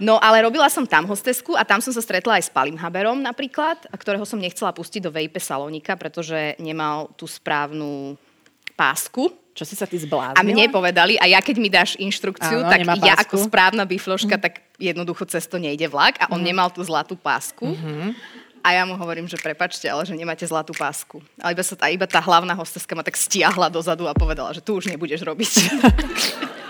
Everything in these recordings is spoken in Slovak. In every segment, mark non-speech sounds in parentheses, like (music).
No ale robila som tam hostesku a tam som sa stretla aj s Palim Haberom napríklad, a ktorého som nechcela pustiť do vape salónika, pretože nemal tú správnu pásku. Čo si sa ty zbláznila? A mne povedali, a ja keď mi dáš inštrukciu, Áno, tak ja pásku. ako správna bifloška, tak jednoducho cez to nejde vlak a on nemal tú zlatú pásku. A ja mu hovorím, že prepačte, ale že nemáte zlatú pásku. Ale iba, sa tá, iba tá hlavná hosteska ma tak stiahla dozadu a povedala, že tu už nebudeš robiť. (laughs)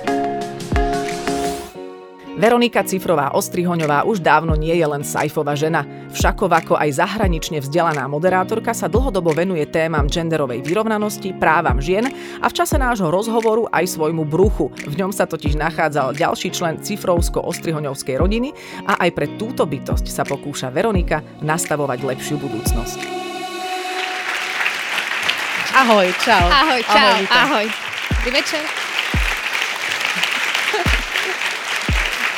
Veronika Cifrová Ostrihoňová už dávno nie je len Saifova žena. Všakov ako aj zahranične vzdelaná moderátorka sa dlhodobo venuje témam genderovej vyrovnanosti, právam žien a v čase nášho rozhovoru aj svojmu bruchu. V ňom sa totiž nachádzal ďalší člen Cifrovsko-Ostrihoňovskej rodiny a aj pre túto bytosť sa pokúša Veronika nastavovať lepšiu budúcnosť. Ahoj, čau. Ahoj, čau, vítaj. ahoj. Dobrý večer.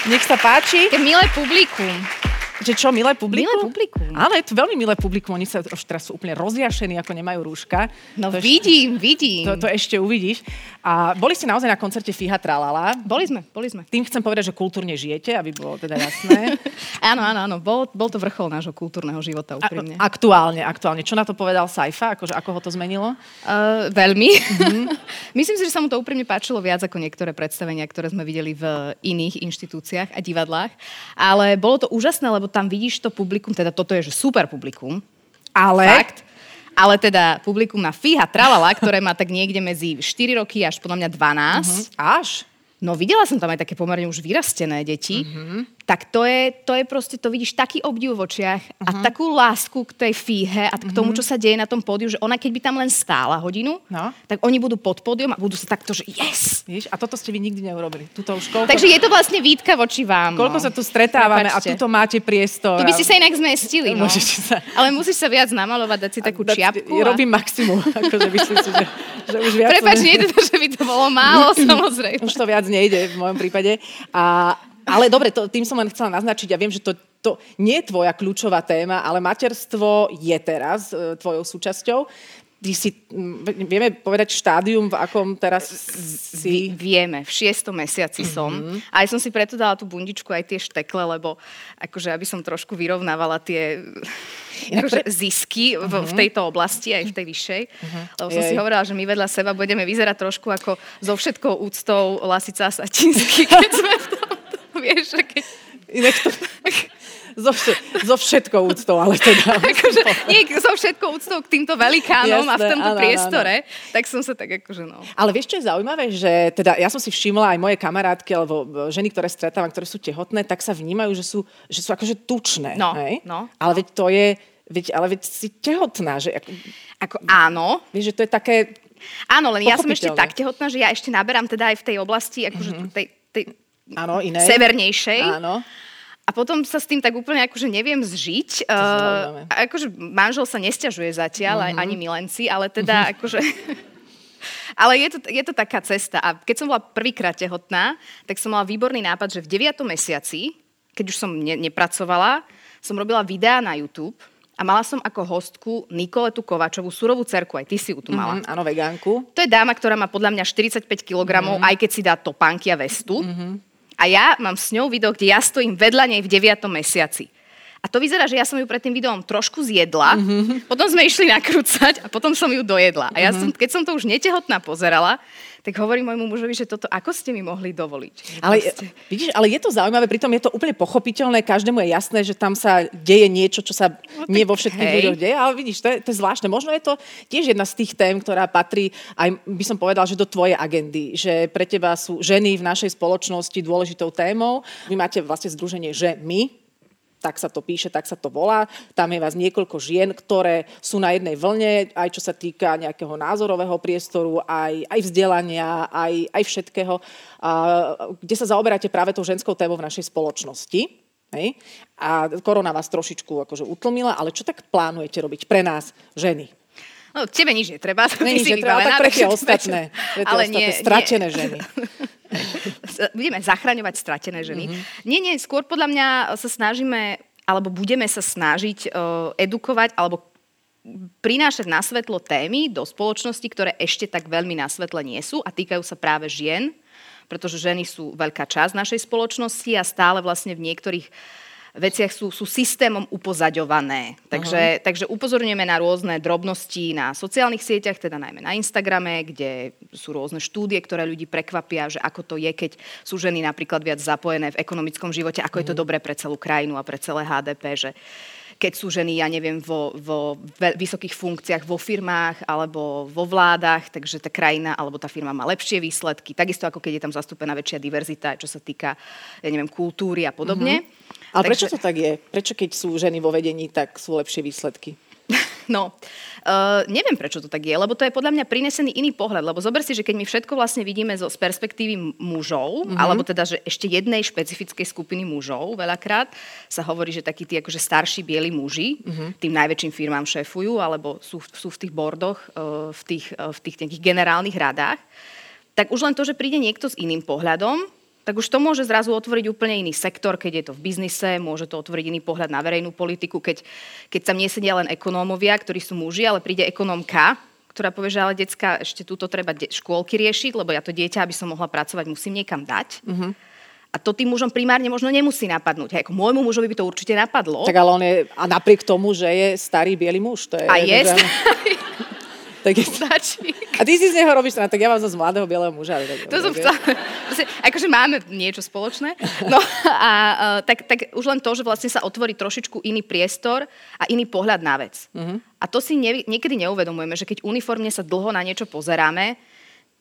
Nech sa páči. Také milé publikum. Že čo, milé publikum? Milé publikum. Áno, je to veľmi milé publikum. Oni sa už teraz sú úplne rozjašení, ako nemajú rúška. No to vidím, vidím. To, to ešte uvidíš. A boli ste naozaj na koncerte Fiha Tralala. Boli sme, boli sme. Tým chcem povedať, že kultúrne žijete, aby bolo teda jasné. (laughs) Áno, áno, áno. Bol, bol to vrchol nášho kultúrneho života, úprimne. A, aktuálne, aktuálne. Čo na to povedal Saifa? Akože, ako ho to zmenilo? Uh, veľmi. (laughs) Myslím si, že sa mu to úprimne páčilo viac ako niektoré predstavenia, ktoré sme videli v iných inštitúciách a divadlách. Ale bolo to úžasné, lebo tam vidíš to publikum, teda toto je že super publikum. Ale... Fakt. Ale teda publikum na Fíha Tralala, ktoré má tak niekde medzi 4 roky až podľa mňa 12. Až? No videla som tam aj také pomerne už vyrastené deti. Tak to je, to je proste, to vidíš taký obdiv v očiach a takú lásku k tej fíhe a k tomu, čo sa deje na tom pódiu, že ona keď by tam len stála hodinu, No. tak oni budú pod pódium a budú sa takto, že yes! Víš? A toto ste vy nikdy neurobili. Tuto už koľko, Takže je to vlastne výtka voči vám. koľko no. sa tu stretávame Prepáčte. a tuto máte priestor. Tu by a- ste sa inak zmestili, no. Môžete sa- Ale musíš sa viac namalovať, dať si takú dať- čiapku. A... Robím maximum. (laughs) Akože myslím si, že, že už viac... Prepač, nie je to, že by to bolo málo, (laughs) samozrejme. Už to viac nejde v mojom prípade. A, ale dobre, to, tým som len chcela naznačiť. Ja viem, že to, to nie je tvoja kľúčová téma, ale materstvo je teraz e, tvojou súčasťou. Ty si, vieme povedať štádium, v akom teraz si... Vieme, v šiestom mesiaci som. Mhm. A som si preto dala tú bundičku, aj tie štekle, lebo akože aby som trošku vyrovnávala tie akože, zisky v, v tejto oblasti, aj v tej vyššej. Lebo som si Mhm. Jej. hovorila, že my vedľa seba budeme vyzerať trošku ako so všetkou úctou Lasica a Satinsky, (laughs) keď sme v tom, vieš, keď... Inak to, (laughs) so, vše, so všetkou úctou, ale teda... (laughs) Akože, (laughs) nie, so všetkou úctou k týmto velikánom a v Jasné, tomto áno, áno, priestore, tak som sa tak akože no... Ale vieš, čo je zaujímavé, že teda ja som si všimla aj moje kamarátky alebo ženy, ktoré stretávam, ktoré sú tehotné, tak sa vnímajú, že sú, že sú akože tučné. No, hej? no, Ale veď to je, veď, ale veď si tehotná, že ako, Ako áno, vieš, že to je také, Áno, len ja som ešte tak tehotná, že ja ešte naberám teda aj v tej oblasti, akože mm-hmm. tej, tej áno, iné. severnejšej. Áno. A potom sa s tým tak úplne akože neviem zžiť. Uh, akože manžel sa nesťažuje zatiaľ, mm-hmm. ani milenci, ale (laughs) teda akože... Ale je to, je to taká cesta. A keď som bola prvýkrát tehotná, tak som mala výborný nápad, že v 9. mesiaci, keď už som ne, nepracovala, som robila videá na YouTube a mala som ako hostku Nikoletu Kovačovú, surovú cerku, aj ty si ju tu mala. Mm, áno, vegánku. To je dáma, ktorá má podľa mňa 45 kg, Mhm. mm. aj keď si dá topánky a vestu. Mm-hmm. A ja mám s ňou video, kde ja stojím vedľa nej v 9. mesiaci. A to vyzerá, že ja som ju pred tým videom trošku zjedla, Mhm. mm-hmm. potom sme išli nakrúcať a potom som ju dojedla. A ja Mhm. som, keď som to už netehotná pozerala, tak hovorím môjmu mužovi, že toto ako ste mi mohli dovoliť? Ale, Proste. vidíš, ale je to zaujímavé, pritom je to úplne pochopiteľné, každému je jasné, že tam sa deje niečo, čo sa No, nie vo všetkých hej. ľuďoch deje, ale vidíš, to je, to je zvláštne. Možno je to tiež jedna z tých tém, ktorá patrí aj, by som povedal, že do tvojej agendy, že pre teba sú ženy v našej spoločnosti dôležitou témou. Vy máte vlastne združenie, že my, tak sa to píše, tak sa to volá. Tam je vás niekoľko žien, ktoré sú na jednej vlne, aj čo sa týka nejakého názorového priestoru, aj, aj vzdelania, aj, aj všetkého, a, kde sa zaoberáte práve tou ženskou témou v našej spoločnosti. Hej? A korona vás trošičku akože utlmila, ale čo tak plánujete robiť pre nás, ženy? No, tebe nič netreba. Nie, nič netreba, tak pre tie (laughs) ostatné, pre tie ale ostatné nie, stratené nie. ženy. (laughs) Budeme zachraňovať stratené ženy. Mm-hmm. Nie, nie, skôr podľa mňa sa snažíme, alebo budeme sa snažiť uh, edukovať, alebo prinášať na svetlo témy do spoločnosti, ktoré ešte tak veľmi na svetle nie sú a týkajú sa práve žien, pretože ženy sú veľká časť našej spoločnosti a stále vlastne v niektorých veciach sú, sú systémom upozaďované. Takže, uh-huh. takže upozorňujeme na rôzne drobnosti na sociálnych sieťach, teda najmä na Instagrame, kde sú rôzne štúdie, ktoré ľudí prekvapia, že ako to je, keď sú ženy napríklad viac zapojené v ekonomickom živote, ako uh-huh. je to mhm. dobré pre celú krajinu a pre celé HDP, že keď sú ženy, ja neviem, vo, vo vysokých funkciách vo firmách alebo vo vládach, takže tá krajina alebo tá firma má lepšie výsledky. Takisto ako keď je tam zastúpená väčšia diverzita, čo sa týka, ja neviem, kultúry a podobne. Mm-hmm. Ale takže... prečo to tak je? Prečo keď sú ženy vo vedení, tak sú lepšie výsledky? No, uh, neviem, prečo to tak je, lebo to je podľa mňa prinesený iný pohľad, lebo zober si, že keď my všetko vlastne vidíme zo, z perspektívy mužov, mm-hmm. alebo teda, že ešte jednej špecifickej skupiny mužov, veľakrát sa hovorí, že takí tí akože starší bieli muži mm-hmm. tým najväčším firmám šéfujú, alebo sú, sú v tých bordoch, uh, v tých, uh, v tých nejakých generálnych radách, tak už len to, že príde niekto s iným pohľadom, tak už to môže zrazu otvoriť úplne iný sektor, keď je to v biznise, môže to otvoriť iný pohľad na verejnú politiku, keď, keď tam nesedia len ekonómovia, ktorí sú muži, ale príde ekonómka, ktorá povie, že ale decka, ešte túto treba de- škôlky riešiť, lebo ja to dieťa, aby som mohla pracovať, musím niekam dať. Uh-huh. A to tým mužom primárne možno nemusí napadnúť. Ako môjmu mužovi by to určite napadlo. Tak ale on je, a napriek tomu, že je starý biely muž. To je, a je že... Tak je... Stačí. A ty si z neho robíš, tak ja mám zase mladého bieleho muža. Tak, to som chcela. Akože máme niečo spoločné. No a uh, tak, tak už len to, že vlastne sa otvorí trošičku iný priestor a iný pohľad na vec. Uh-huh. A to si ne, niekedy neuvedomujeme, že keď uniformne sa dlho na niečo pozeráme,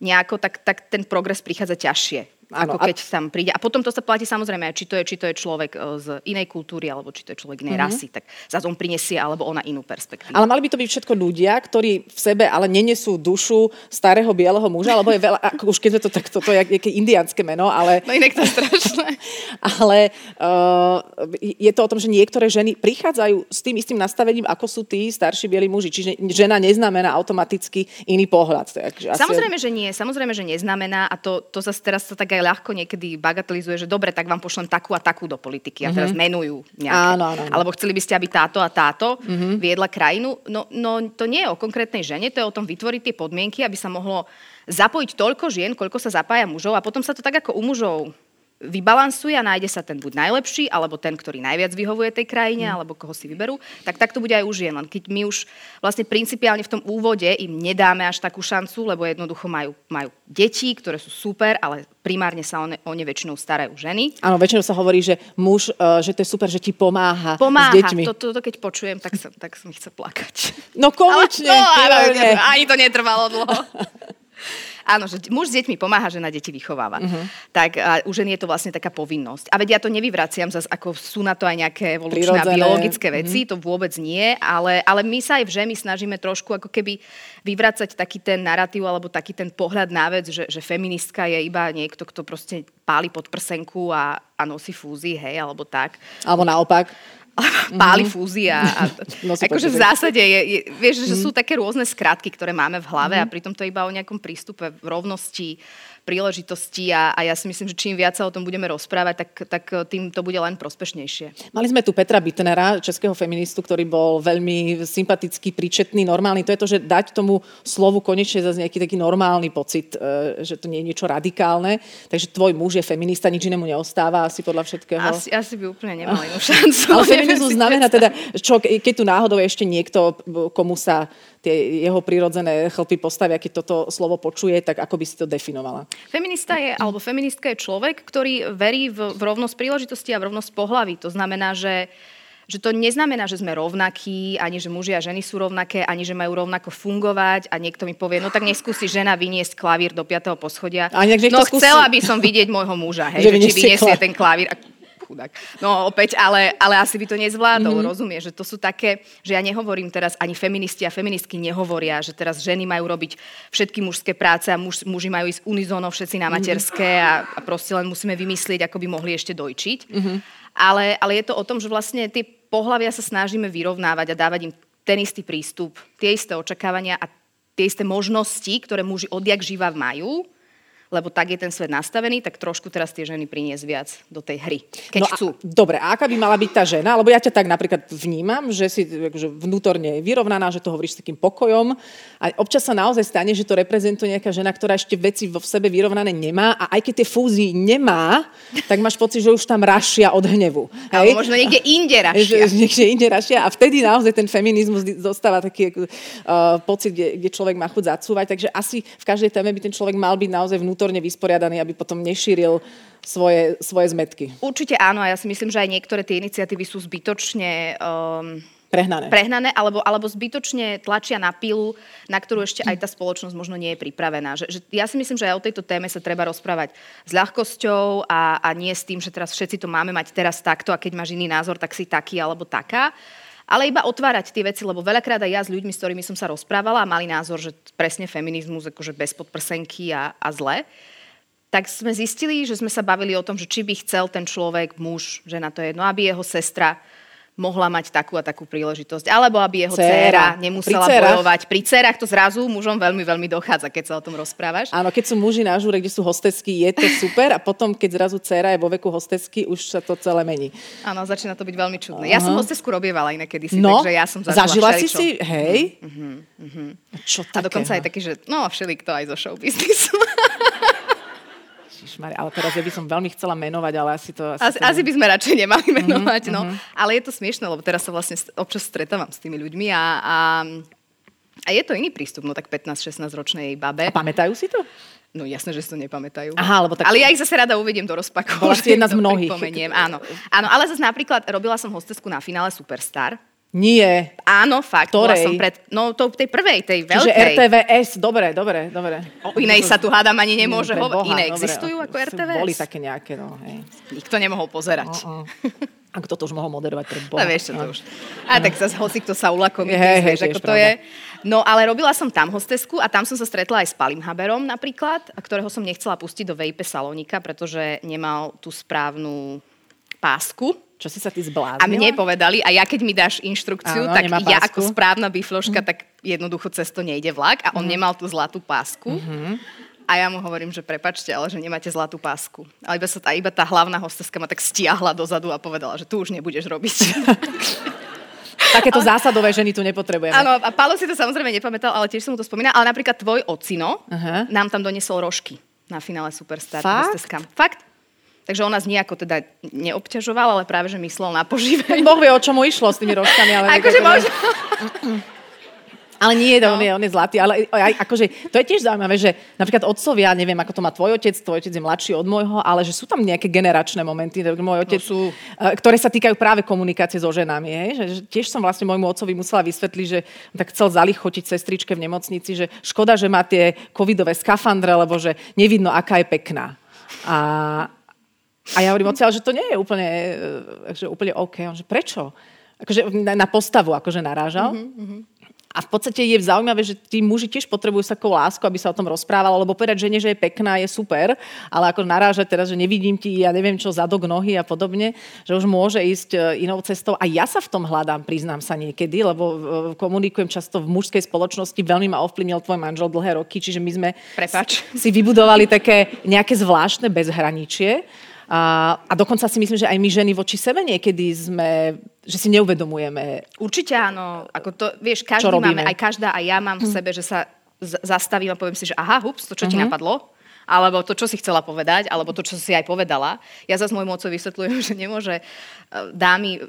nejako, tak, tak ten progres prichádza ťažšie ako keď a... tam príde. A potom to sa platí samozrejme, či to je, či to je človek e, z inej kultúry, alebo či to je človek inej mm-hmm. rasy, tak zase on prinesie, alebo ona inú perspektívu. Ale mali by to byť všetko ľudia, ktorí v sebe ale nenesú dušu starého bieleho muža, alebo je veľa, ako už keď je to takto, to je nejaké indiánske meno, ale... No inak to strašné. (laughs) ale uh, je to o tom, že niektoré ženy prichádzajú s tým istým nastavením, ako sú tí starší bieli muži. Čiže žena neznamená automaticky iný pohľad. Takže samozrejme, asi... že nie. Samozrejme, že neznamená a to, to zase teraz sa tak aj ľahko niekedy bagatelizuje, že dobre, tak vám pošlem takú a takú do politiky a teraz mm-hmm. menujú nejaké. Áno, áno, áno. Alebo chceli by ste, aby táto a táto mm-hmm. viedla krajinu. No, no to nie je o konkrétnej žene, to je o tom vytvoriť tie podmienky, aby sa mohlo zapojiť toľko žien, koľko sa zapája mužov a potom sa to tak ako u mužov vybalansuje a nájde sa ten buď najlepší, alebo ten, ktorý najviac vyhovuje tej krajine, mm. alebo koho si vyberú, tak tak to bude aj u žien. Len keď my už vlastne principiálne v tom úvode im nedáme až takú šancu, lebo jednoducho majú, majú deti, ktoré sú super, ale primárne sa o ne, o ne väčšinou starajú ženy. Áno, väčšinou sa hovorí, že muž, uh, že to je super, že ti pomáha, pomáha s deťmi. To, to, to keď počujem, tak sa, tak sa mi chce plakať. No konečne. Ale, no, ani to netrvalo dlho. (laughs) Áno, že muž s deťmi pomáha, žena deti vychováva. Uh-huh. Tak a u ženy je to vlastne taká povinnosť. A veď ja to nevyvraciam, zase ako sú na to aj nejaké evolučné a biologické mhm. veci, uh-huh. to vôbec nie, ale, ale my sa aj v žemi snažíme trošku ako keby vyvracať taký ten narratív alebo taký ten pohľad na vec, že, že feministka je iba niekto, kto proste páli pod prsenku a, a nosí fúzy, hej, alebo tak. Alebo naopak. Páli mm-hmm. fúzia. A, (laughs) no, akože v zásade je, je vieš, že mm-hmm. sú také rôzne skratky, ktoré máme v hlave mm-hmm. a pritom to je iba o nejakom prístupe v rovnosti, príležitosti a, a ja si myslím, že čím viac sa o tom budeme rozprávať, tak, tak tým to bude len prospešnejšie. Mali sme tu Petra Bittenera, českého feministu, ktorý bol veľmi sympatický, príčetný, normálny. To je to, že dať tomu slovu konečne zase nejaký taký normálny pocit, e, že to nie je niečo radikálne. Takže tvoj muž je feminista, nič inému neostáva asi podľa všetkého. Asi, asi by úplne nemal (laughs) inú šancu. Ale feminizmus znamená teda, čo, keď tu náhodou je ešte niekto, komu sa tie jeho prirodzené chlpy postavia, keď toto slovo počuje, tak ako by si to definovala? Feminista je, alebo feministka je človek, ktorý verí v, v rovnosť príležitosti a v rovnosť pohlaví. To znamená, že že to neznamená, že sme rovnakí, ani že muži a ženy sú rovnaké, ani že majú rovnako fungovať a niekto mi povie, no tak neskúsi žena vyniesť klavír do 5. poschodia. A no chcela by som vidieť môjho muža, hej, že, že či vyniesie ten klavír. A chudák. No opäť, ale, ale asi by to nezvládol, mm-hmm. rozumie, že to sú také, že ja nehovorím teraz, ani feministi a feministky nehovoria, že teraz ženy majú robiť všetky mužské práce a muž, muži majú ísť unizóno všetci na mhm. materské a, a proste len musíme vymyslieť, ako by mohli ešte dojčiť. Mm-hmm. Ale, ale je to o tom, že vlastne tie pohľavia sa snažíme vyrovnávať a dávať im ten istý prístup, tie isté očakávania a tie isté možnosti, ktoré muži odjak živa majú, lebo tak je ten svet nastavený, tak trošku teraz tie ženy priniesť viac do tej hry, keď no chcú. A, dobre, a aká by mala byť tá žena? Lebo ja ťa tak napríklad vnímam, že si akože vnútorne je vyrovnaná, že to hovoríš s takým pokojom a občas sa naozaj stane, že to reprezentuje nejaká žena, ktorá ešte veci vo sebe vyrovnané nemá a aj keď tie fúzy nemá, tak máš pocit, že už tam rašia od hnevu. Hej? Možno niekde inde (laughs) rašia. Že, niekde inde rašia a vtedy naozaj ten feminizmus dostáva taký uh, pocit, kde, kde človek má chuť zacúvať. Takže asi v každej téme by ten človek mal byť naozaj vnútorne vnútorne vysporiadaný, aby potom nešíril svoje, svoje zmetky. Určite áno, a ja si myslím, že aj niektoré tie iniciatívy sú zbytočne... Um, prehnané. Prehnané, alebo, alebo zbytočne tlačia na pilu, na ktorú ešte aj tá spoločnosť možno nie je pripravená. Že, že ja si myslím, že aj o tejto téme sa treba rozprávať s ľahkosťou a, a nie s tým, že teraz všetci to máme mať teraz takto a keď máš iný názor, tak si taký alebo taká ale iba otvárať tie veci, lebo veľakrát aj ja s ľuďmi, s ktorými som sa rozprávala a mali názor, že presne feminizmus akože bez podprsenky a, a zle, tak sme zistili, že sme sa bavili o tom, že či by chcel ten človek, muž, žena to je jedno, aby jeho sestra mohla mať takú a takú príležitosť. Alebo aby jeho dcéra nemusela pri bojovať. Pri dcerách to zrazu mužom veľmi, veľmi dochádza, keď sa o tom rozprávaš. Áno, keď sú muži na žúre, kde sú hostesky, je to super a potom, keď zrazu dcéra je vo veku hostesky, už sa to celé mení. Áno, začína to byť veľmi čudné. Uh-huh. Ja som hostesku robievala inak kedysi, no, takže ja som zažila si si, hej? Uh-huh, uh-huh. Čo také? A dokonca aj taký, že no, všelik to aj zo showbiznisu. (laughs) Ježišmar, ale teraz ja by som veľmi chcela menovať, ale asi to... Asi, asi, to... asi by sme radšej nemali mhm, menovať, mm-hmm. no. Ale je to smiešne, lebo teraz sa vlastne občas stretávam s tými ľuďmi a, a, a je to iný prístup, no tak 15-16 ročnej babe. A pamätajú si to? No jasné, že si to nepamätajú. Aha, lebo tak... Ale ja ich zase rada uvediem do rozpaku. Bola si (laughs) jedna z mnohých. Áno. Áno, ale zase napríklad robila som hostesku na finále Superstar nie. Áno, fakt. Ktorej? som pred, no to tej prvej, tej veľkej. Čiže RTVS, dobre, dobre, dobre. O inej sa tu hádam ani nemôže hovoriť. Iné existujú dobre, ako RTVS? Boli také nejaké, no hej. Nikto nemohol pozerať. Uh-uh. A kto to už mohol moderovať pre Boha? No vieš čo to už. A tak zase hoci kto sa ulakomí, hey, hey, vieš, ako to je. No ale robila som tam hostesku a tam som sa stretla aj s Palim Haberom napríklad, ktorého som nechcela pustiť do VIP salónika, pretože nemal tú správnu pásku čo si sa ty zbláznila? A mne povedali, a ja keď mi dáš inštrukciu, Áno, tak ja ako správna bifloška, mm. tak jednoducho cez to nejde vlak a on mm. nemal tú zlatú pásku. Mm-hmm. A ja mu hovorím, že prepačte, ale že nemáte zlatú pásku. Ale iba, sa tá, iba tá hlavná hosteska ma tak stiahla dozadu a povedala, že tu už nebudeš robiť. (laughs) Takéto ale... zásadové ženy tu nepotrebujeme. Áno, a Pálo si to samozrejme nepamätal, ale tiež som mu to spomínal. Ale napríklad tvoj ocino uh-huh. nám tam donesol rožky na finále Superstar. Fakt? Fakt? Takže on nás nejako teda neobťažoval, ale práve, že myslel na poživé. Boh vie, o čom mu išlo s tými rožkami. Ale akože možno... Ale nie, no. on, je, on je zlatý. Ale aj, akože, to je tiež zaujímavé, že napríklad otcovia, neviem, ako to má tvoj otec, tvoj otec je mladší od môjho, ale že sú tam nejaké generačné momenty, môj otec, no sú... Eh, ktoré sa týkajú práve komunikácie so ženami. Hej? Že, že tiež som vlastne môjmu otcovi musela vysvetliť, že tak chcel zalichotiť sestričke v nemocnici, že škoda, že má tie covidové skafandre, lebo že nevidno, aká je pekná. A, a ja hovorím odtiaľ, že to nie je úplne, e, že úplne OK. On, že prečo? Akože na, na postavu akože narážal. Mm-hmm. A v podstate je zaujímavé, že tí muži tiež potrebujú sa lásku, aby sa o tom rozprávalo, lebo povedať žene, že je pekná, je super, ale ako narážať teraz, že nevidím ti, ja neviem čo, zadok, nohy a podobne, že už môže ísť e, inou cestou. A ja sa v tom hľadám, priznám sa niekedy, lebo e, komunikujem často v mužskej spoločnosti, veľmi ma ovplyvnil tvoj manžel dlhé roky, čiže my sme Prepač. si vybudovali také nejaké zvláštne bezhraničie a, a dokonca si myslím, že aj my ženy voči sebe niekedy sme, že si neuvedomujeme. Určite áno. Ako to, vieš, každý máme, aj každá, aj ja mám v sebe, že sa zastavím a poviem si, že aha, hups, to čo uh-huh. ti mhm. napadlo, alebo to, čo si chcela povedať, alebo to, čo si aj povedala. Ja zase môjmu otcovi vysvetľujem, (laughs) že nemôže e, dámy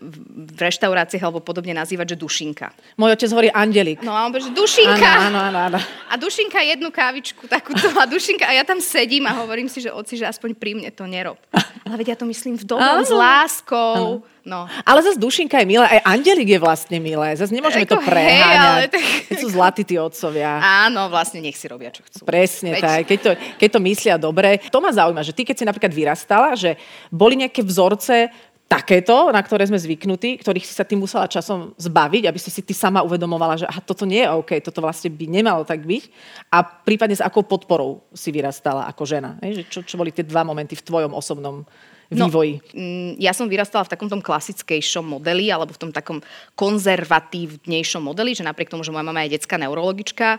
v reštauráciách alebo podobne nazývať, že dušinka. Môj otec hovorí andelik. No a on povie, že dušinka. Áno, áno, áno, A dušinka jednu kávičku takúto a dušinka a ja tam sedím a hovorím si, že oci, že aspoň pri mne to nerob. Ale veď ja to myslím v dobrom, s láskou. Áno. No. Ale zase dušinka je milá, aj Angelik je vlastne milé. Zase nemôžeme Eko, to preháňať. Hej, tak... Keď sú zlatí tí otcovia. Áno, vlastne nech si robia, čo chcú. Presne Veď... tak. Keď to, keď to myslia dobre. To ma zaujíma, že ty keď si napríklad vyrastala, že boli nejaké vzorce takéto, na ktoré sme zvyknutí, ktorých si sa ty musela časom zbaviť, aby si si ty sama uvedomovala, že aha, toto nie je OK, toto vlastne by nemalo tak byť. A prípadne s akou podporou si vyrastala ako žena. Že čo, čo boli tie dva momenty v tvojom osobnom no, vývoji? No, ja som vyrastala v takom tom klasickejšom modeli, alebo v tom takom konzervatívnejšom modeli, že napriek tomu, že moja mama je detská neurologička,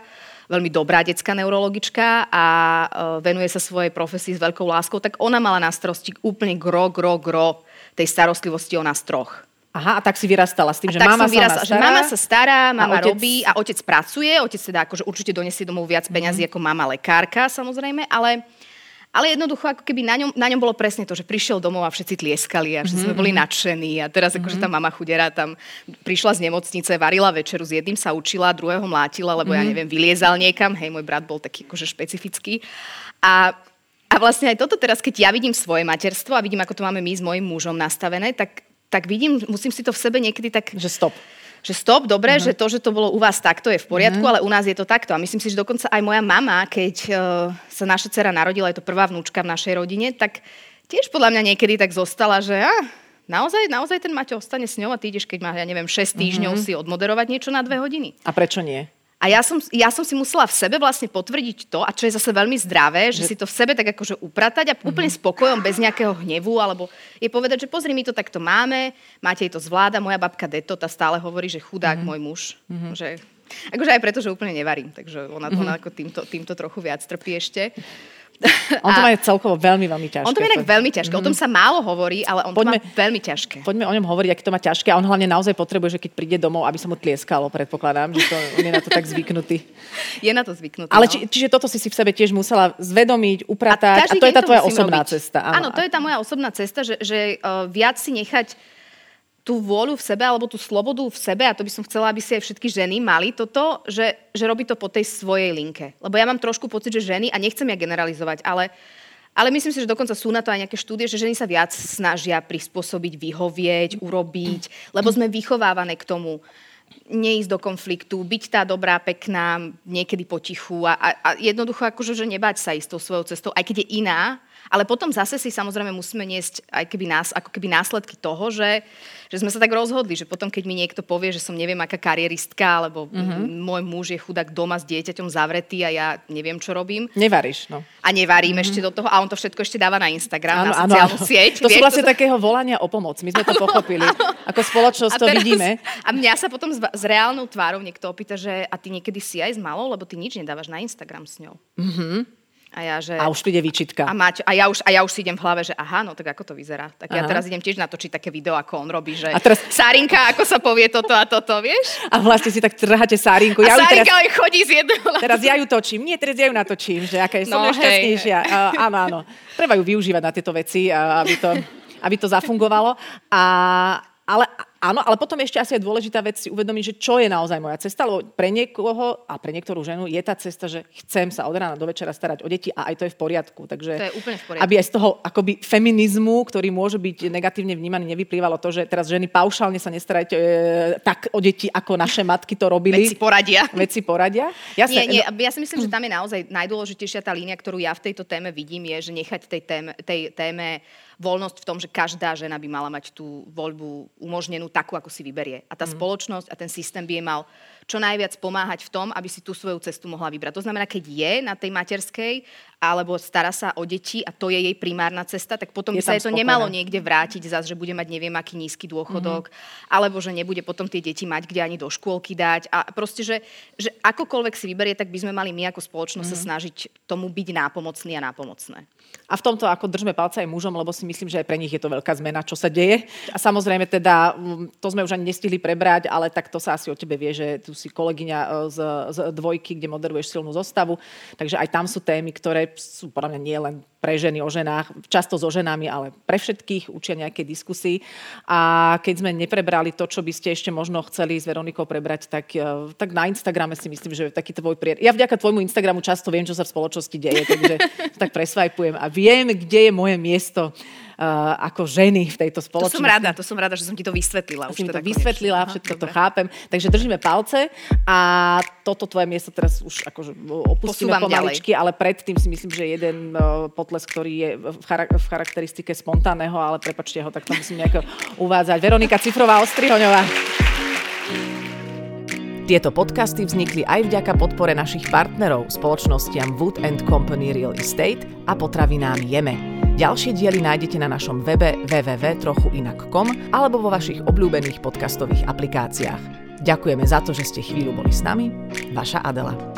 veľmi dobrá detská neurologička a e, venuje sa svojej profesii s veľkou láskou, tak ona mala na starosti úplne gro, gro, gro tej starostlivosti o nás troch. Aha, a tak si vyrastala s tým, a že mama vyrastala, sa že mama sa stará, mama otec... robí a otec pracuje, otec teda akože určite donesie domov viac peňazí mm. ako mama lekárka samozrejme, ale ale jednoducho, ako keby na ňom, na ňom bolo presne to, že prišiel domov a všetci tlieskali a všetci mm-hmm. sme boli mhm. nadšení. A teraz akože tá mhm. mama chudera tam prišla z nemocnice, varila večeru, s jedným sa učila, druhého mlátila, lebo mm-hmm. ja neviem, vyliezal niekam. Hej, môj brat bol taký akože špecifický. A a vlastne aj toto teraz, keď ja vidím svoje materstvo a vidím, ako to máme my s mojim mužom nastavené, tak, tak vidím, musím si to v sebe niekedy tak... Že stop že stop, dobre, uh-huh. že to, že to bolo u vás takto, je v poriadku, uh-huh. ale u nás je to takto. A myslím si, že dokonca aj moja mama, keď uh, sa naša dcera narodila, je to prvá vnúčka v našej rodine, tak tiež podľa mňa niekedy tak zostala, že ah, naozaj, naozaj ten Maťo ostane s ňou a ty ideš, keď má, ja neviem, 6 týždňov uh-huh. si odmoderovať niečo na dve hodiny. A prečo nie? A ja som, ja som si musela v sebe vlastne potvrdiť to, a čo je zase veľmi zdravé, že, že si to v sebe tak akože upratať a mm-hmm. úplne spokojom, bez nejakého hnevu, alebo je povedať, že pozri, my to takto máme, máte to zvláda, moja babka Deto, tá stále hovorí, že chudák mm-hmm. môj muž, mm-hmm. že Akože aj preto, že úplne nevarím, takže ona, mm-hmm. ona ako týmto, týmto trochu viac trpí ešte. On to má celkovo veľmi, veľmi ťažké. On to má inak veľmi ťažké. Mm. O tom mhm. sa málo hovorí, ale on poďme, to má veľmi ťažké. Poďme o ňom hovoriť, aký to má ťažké. A on hlavne naozaj potrebuje, že keď príde domov, aby sa mu tlieskalo, predpokladám, že to, on je na to tak zvyknutý. Je na to zvyknutý. Ale no. či, čiže toto si si v sebe tiež musela zvedomiť, upratať. A, a to je tá tvoja osobná robiť. cesta. Áno, áno, to je tá moja osobná cesta, že, že uh, viac si nechať tú vôľu v sebe alebo tú slobodu v sebe, a to by som chcela, aby si aj všetky ženy mali toto, že, že robí to po tej svojej linke. Lebo ja mám trošku pocit, že ženy, a nechcem ja generalizovať, ale, ale myslím si, že dokonca sú na to aj nejaké štúdie, že ženy sa viac snažia prispôsobiť, vyhovieť, urobiť, lebo sme vychovávané k tomu neísť do konfliktu, byť tá dobrá, pekná, niekedy potichu a, a, a jednoducho akože, že nebať sa ísť tou svojou cestou, aj keď je iná, ale potom zase si samozrejme musíme niesť aj keby nás, ako keby následky toho, že, že sme sa tak rozhodli, že potom, keď mi niekto povie, že som neviem aká karieristka, alebo mm-hmm. môj muž je chudák doma s dieťaťom zavretý a ja neviem, čo robím. Nevaríš, no. A nevarím mm-hmm. ešte do toho a on to všetko ešte dáva na Instagram, áno, na sociálnu áno, sieť. To vieš, sú vlastne to... takého volania o pomoc. My sme to pochopili. Áno. Ako spoločnosť to teraz, vidíme. A mňa sa potom s, s reálnou tvárou niekto opýta, že a ty niekedy si aj s malou, lebo ty nič nedávaš na Instagram s ňou. Mm-hmm. A, ja, že... a už príde výčitka. A, Maťo, a, ja už, a ja už si idem v hlave, že aha, no tak ako to vyzerá. Tak aha. ja teraz idem tiež natočiť také video, ako on robí, že a teraz... Sárinka, ako sa povie toto a toto, vieš? A vlastne si tak trháte Sárinku. Ja a Sárinka teraz... chodí z jedného Teraz ja ju točím. Nie, teraz ja ju natočím, že aká je no, som najšťastnejšia. Uh, áno, áno. Treba ju využívať na tieto veci, aby to, aby to zafungovalo. A, ale Áno, ale potom ešte asi je dôležitá vec si uvedomiť, že čo je naozaj moja cesta, lebo pre niekoho a pre niektorú ženu je tá cesta, že chcem sa od rána do večera starať o deti a aj to je v poriadku. Takže to je úplne v poriadku. aby aj z toho akoby feminizmu, ktorý môže byť negatívne vnímaný, nevyplývalo to, že teraz ženy paušálne sa nestarajte e, tak o deti, ako naše matky to robili. Veci poradia. Veci poradia. Jasne, nie, nie, no- ja si myslím, že tam je naozaj najdôležitejšia tá línia, ktorú ja v tejto téme vidím, je, že nechať tej téme, tej téme voľnosť v tom, že každá žena by mala mať tú voľbu umožnenú takú, ako si vyberie. A tá mm. spoločnosť a ten systém by jej mal čo najviac pomáhať v tom, aby si tú svoju cestu mohla vybrať. To znamená, keď je na tej materskej alebo stará sa o deti a to je jej primárna cesta, tak potom je by sa jej to nemalo niekde vrátiť zase, že bude mať neviem aký nízky dôchodok, mm-hmm. alebo že nebude potom tie deti mať kde ani do škôlky dať. A proste, že, že akokoľvek si vyberie, tak by sme mali my ako spoločnosť mm-hmm. sa snažiť tomu byť nápomocný a nápomocné. A v tomto ako držme palce aj mužom, lebo si myslím, že aj pre nich je to veľká zmena, čo sa deje. A samozrejme teda, to sme už ani nestihli prebrať, ale tak to sa asi o tebe vie, že tu si kolegyňa e, z, z dvojky, kde moderuješ silnú zostavu. Takže aj tam sú témy, ktoré sú podľa mňa nie len pre ženy o ženách, často so ženami, ale pre všetkých učia nejaké diskusii. A keď sme neprebrali to, čo by ste ešte možno chceli s Veronikou prebrať, tak, e, tak na Instagrame si myslím, že taký tvoj prier... Ja vďaka tvojmu Instagramu často viem, čo sa v spoločnosti deje, takže (laughs) tak presvajpujem a viem, kde je moje miesto ako ženy v tejto spoločnosti. To som rada, to som rada, že som ti to vysvetlila. Už teda to vysvetlila, konečne. všetko Aha, to dobre. chápem. Takže držíme palce a toto tvoje miesto teraz už akože opustíme Posúvam pomaličky, ďalej. ale predtým si myslím, že jeden uh, potles, ktorý je v, chara- v charakteristike spontánneho, ale prepačte ho, tak to musím nejako uvádzať. Veronika Cifrová Ostrihoňová. Tieto podcasty vznikli aj vďaka podpore našich partnerov, spoločnostiam Wood Company Real Estate a potravinám Jeme. Ďalšie diely nájdete na našom webe www.trochuinak.com alebo vo vašich obľúbených podcastových aplikáciách. Ďakujeme za to, že ste chvíľu boli s nami. Vaša Adela.